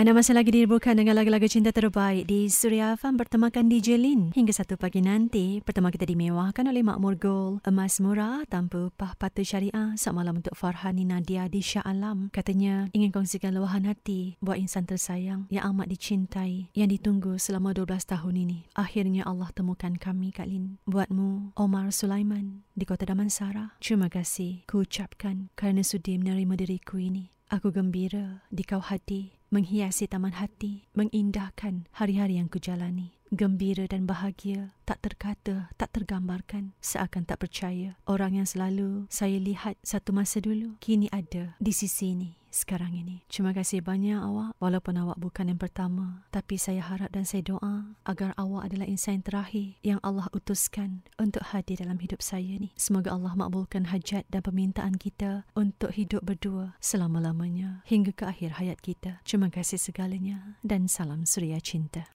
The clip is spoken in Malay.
Anda masih lagi diribukan dengan lagu-lagu cinta terbaik di Suria Farm bertemakan DJ Lin. Hingga satu pagi nanti, pertama kita dimewahkan oleh Makmur Gold. Emas murah tanpa upah patuh syariah. Selamat malam untuk Farhani Nadia di Shah Alam. Katanya ingin kongsikan luahan hati buat insan tersayang yang amat dicintai, yang ditunggu selama 12 tahun ini. Akhirnya Allah temukan kami, Kak Lin. Buatmu, Omar Sulaiman di Kota Damansara. Terima kasih ku ucapkan kerana sudi menerima diriku ini. Aku gembira di kau hati menghiasi taman hati, mengindahkan hari-hari yang kujalani. Gembira dan bahagia, tak terkata, tak tergambarkan, seakan tak percaya. Orang yang selalu saya lihat satu masa dulu, kini ada di sisi ini sekarang ini. Terima kasih banyak awak, walaupun awak bukan yang pertama. Tapi saya harap dan saya doa agar awak adalah insan terakhir yang Allah utuskan untuk hadir dalam hidup saya ni. Semoga Allah makbulkan hajat dan permintaan kita untuk hidup berdua selama-lamanya hingga ke akhir hayat kita. Terima kasih segalanya dan salam suria cinta.